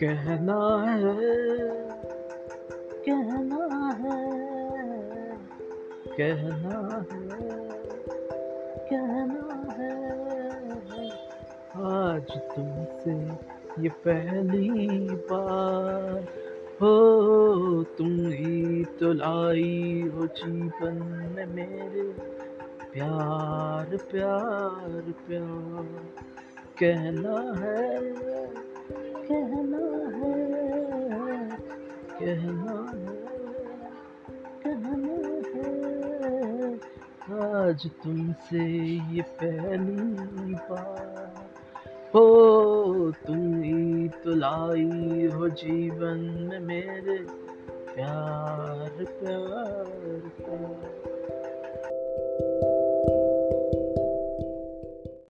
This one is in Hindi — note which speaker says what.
Speaker 1: कहना है कहना है कहना है कहना है। आज तुमसे ये पहली बार हो, तुम ही तो लाई हो जीवन में मेरे प्यार प्यार प्यार। कहना है कहना है कहना है, आज तुमसे ये पहली बार। हो तुम ही तो लाई हो जीवन में मेरे प्यार प्यार प्यार।